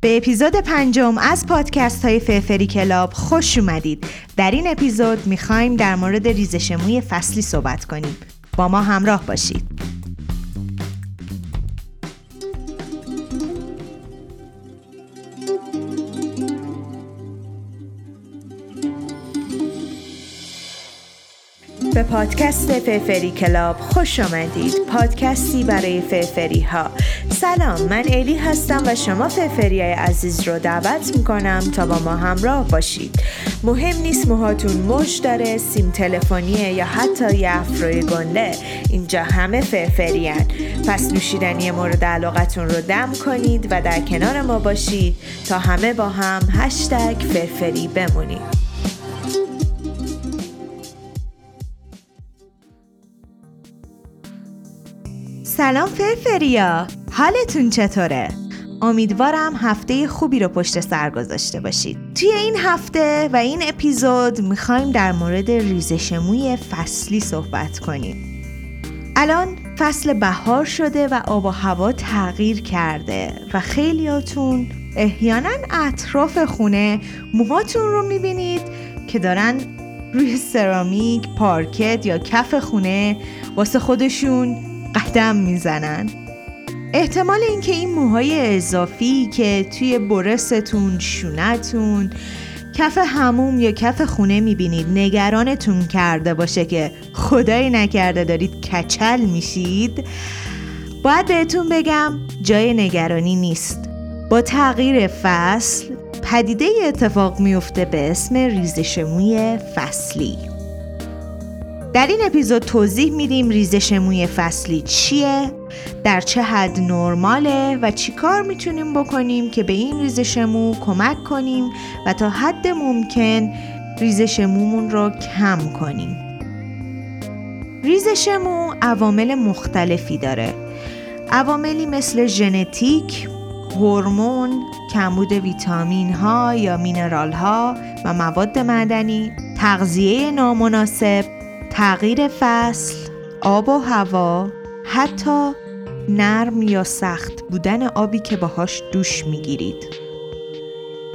به اپیزود پنجم از پادکست های فرفری کلاب خوش اومدید. در این اپیزود می‌خوایم در مورد ریزش موی فصلی صحبت کنیم. با ما همراه باشید. پادکست فرفری کلاب خوش آمدید. پادکستی برای فرفری ها سلام من الی هستم و شما فرفری های عزیز رو دعوت می‌کنم تا با ما همراه باشید. مهم نیست موهاتون موج داره سیم تلفنیه یا حتی یه افروی گنده. اینجا همه فرفری هن. پس نوشیدنی مورد علاقتون رو دم کنید و در کنار ما باشید تا همه با هم هشتگ فرفری بمونید سلام فرفریا حالتون چطوره؟ امیدوارم هفته خوبی رو پشت سر گذاشته باشید. توی این هفته و این اپیزود می‌خوایم در مورد ریزش موی فصلی صحبت کنیم. الان فصل بهار شده و آب و هوا تغییر کرده و خیلیاتون احیانا اطراف خونه موهاتون رو می‌بینید که دارن روی سرامیک، پارکت یا کف خونه واسه خودشون قدم می‌زنن. احتمال اینکه این موهای اضافی که توی برستون شونتون کف هموم یا کف خونه می‌بینید نگرانتون کرده باشه که خدایی نکرده دارید کچل میشید باید بهتون بگم جای نگرانی نیست. با تغییر فصل پدیده اتفاق میفته به اسم ریزش موی فصلی. در این اپیزود توضیح میدیم ریزش موی فصلی چیه در چه حد نرماله و چی کار می‌تونیم بکنیم که به این ریزش مو کمک کنیم و تا حد ممکن ریزش مومون رو کم کنیم. ریزش مو عوامل مختلفی داره. عواملی مثل ژنتیک، هورمون، کمبود ویتامین ها یا مینرال ها و مواد معدنی، تغذیه نامناسب، تغییر فصل، آب و هوا، حتی نرم یا سخت بودن آبی که باهاش دوش می‌گیرید.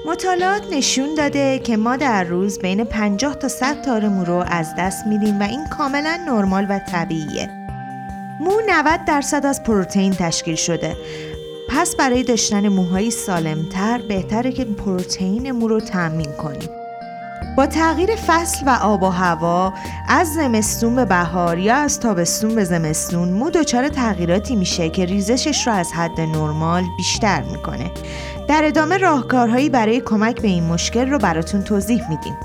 مطالعات نشون داده که ما در روز بین 50 تا 100 تار مو رو از دست میدیم و این کاملا نرمال و طبیعیه. مو 90 درصد از پروتئین تشکیل شده. پس برای داشتن موهایی سالمتر بهتره که پروتئین مو رو تامین کنیم. با تغییر فصل و آب و هوا از زمستون به بهار یا از تابستون به زمستون مو دچار تغییراتی میشه که ریزشش رو از حد نرمال بیشتر می‌کنه. در ادامه راهکارهایی برای کمک به این مشکل رو براتون توضیح میدیم.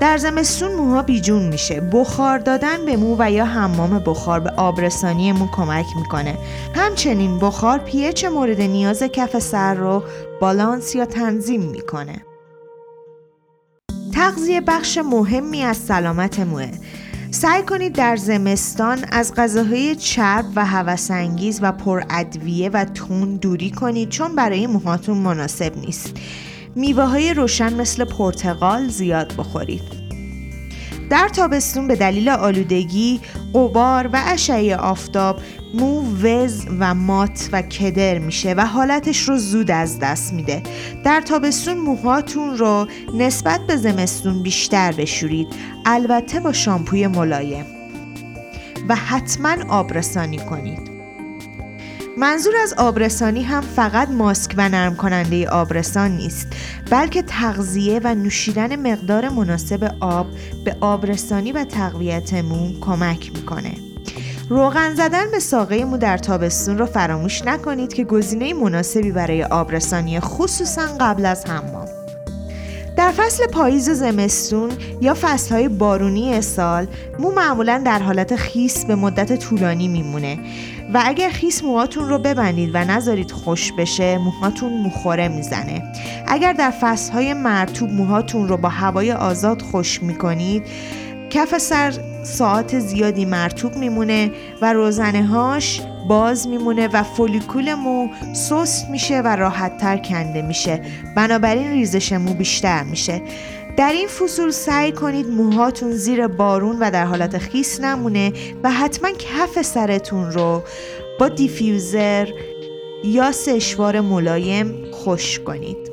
در زمستون موها بیجون میشه. بخار دادن به مو و یا حمام بخار به آبرسانی مو کمک می‌کنه. همچنین بخار پیچ مورد نیاز کف سر رو بالانس یا تنظیم می‌کنه. تغذیه بخش مهمی از سلامت موه. سعی کنید در زمستان از غذاهای چرب و هوسانگیز و پر ادویه و تون دوری کنید چون برای موهاتون مناسب نیست. میوه های روشن مثل پرتقال زیاد بخورید. در تابستون به دلیل آلودگی، قبار و اشعه آفتاب مو وز و مات و کدر میشه و حالتش رو زود از دست میده. در تابستون موهاتون رو نسبت به زمستون بیشتر بشورید. البته با شامپوی ملایم. و حتما آبرسانی کنید. منظور از آبرسانی هم فقط ماسک و نرم کننده آبرسان نیست بلکه تغذیه و نوشیدن مقدار مناسب آب به آبرسانی و تقویت مو کمک می‌کنه. روغن زدن به ساقه مو در تابستون رو فراموش نکنید که گزینه مناسبی برای آبرسانی خصوصا قبل از حمام. در فصل پاییز و زمستون یا فصلهای بارونی سال مو معمولا در حالت خیس به مدت طولانی میمونه و اگر خیس موهاتون رو ببندید و نذارید خوش بشه موهاتون مخوره می‌زنه. اگر در فصلهای مرتوب موهاتون رو با هوای آزاد خوش می‌کنید کف سر ساعت زیادی مرتوب میمونه و روزنه هاش باز میمونه و فولیکول مو سست میشه و راحت تر کنده میشه. بنابراین ریزش مو بیشتر میشه. در این فصول سعی کنید موهاتون زیر بارون و در حالت خیس نمونه و حتما کف سرتون رو با دیفیوزر یا سشوار ملایم خوش کنید.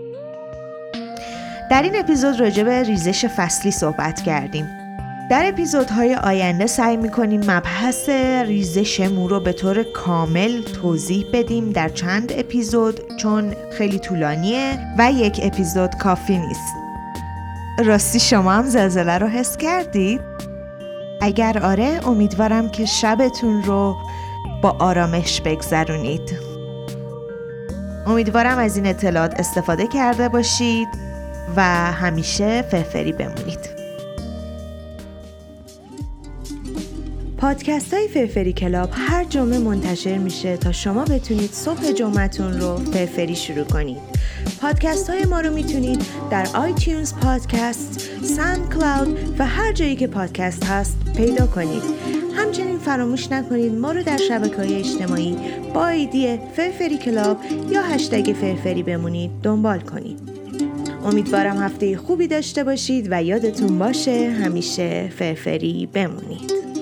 در این اپیزود راجع به ریزش فصلی صحبت کردیم. در اپیزودهای آینده سعی می‌کنیم مبحث ریزش مو رو به طور کامل توضیح بدیم در چند اپیزود چون خیلی طولانیه و یک اپیزود کافی نیست. راستی شما هم زلزله رو حس کردید؟ اگر آره امیدوارم که شبتون رو با آرامش بگذرونید. امیدوارم از این اطلاعات استفاده کرده باشید و همیشه فرفری بمونید. پادکست های فرفری Club هر جمعه منتشر میشه تا شما بتونید صبح جمعتون رو فرفری شروع کنید. پادکست های ما رو می‌تونید در iTunes پادکست، SoundCloud و هر جایی که پادکست هست پیدا کنید. همچنین فراموش نکنید ما رو در شبکه های اجتماعی با ایدی فرفری کلاب یا هشتگ فرفری بمونید دنبال کنید. امیدوارم هفته خوبی داشته باشید و یادتون باشه همیشه فرفری بمونید.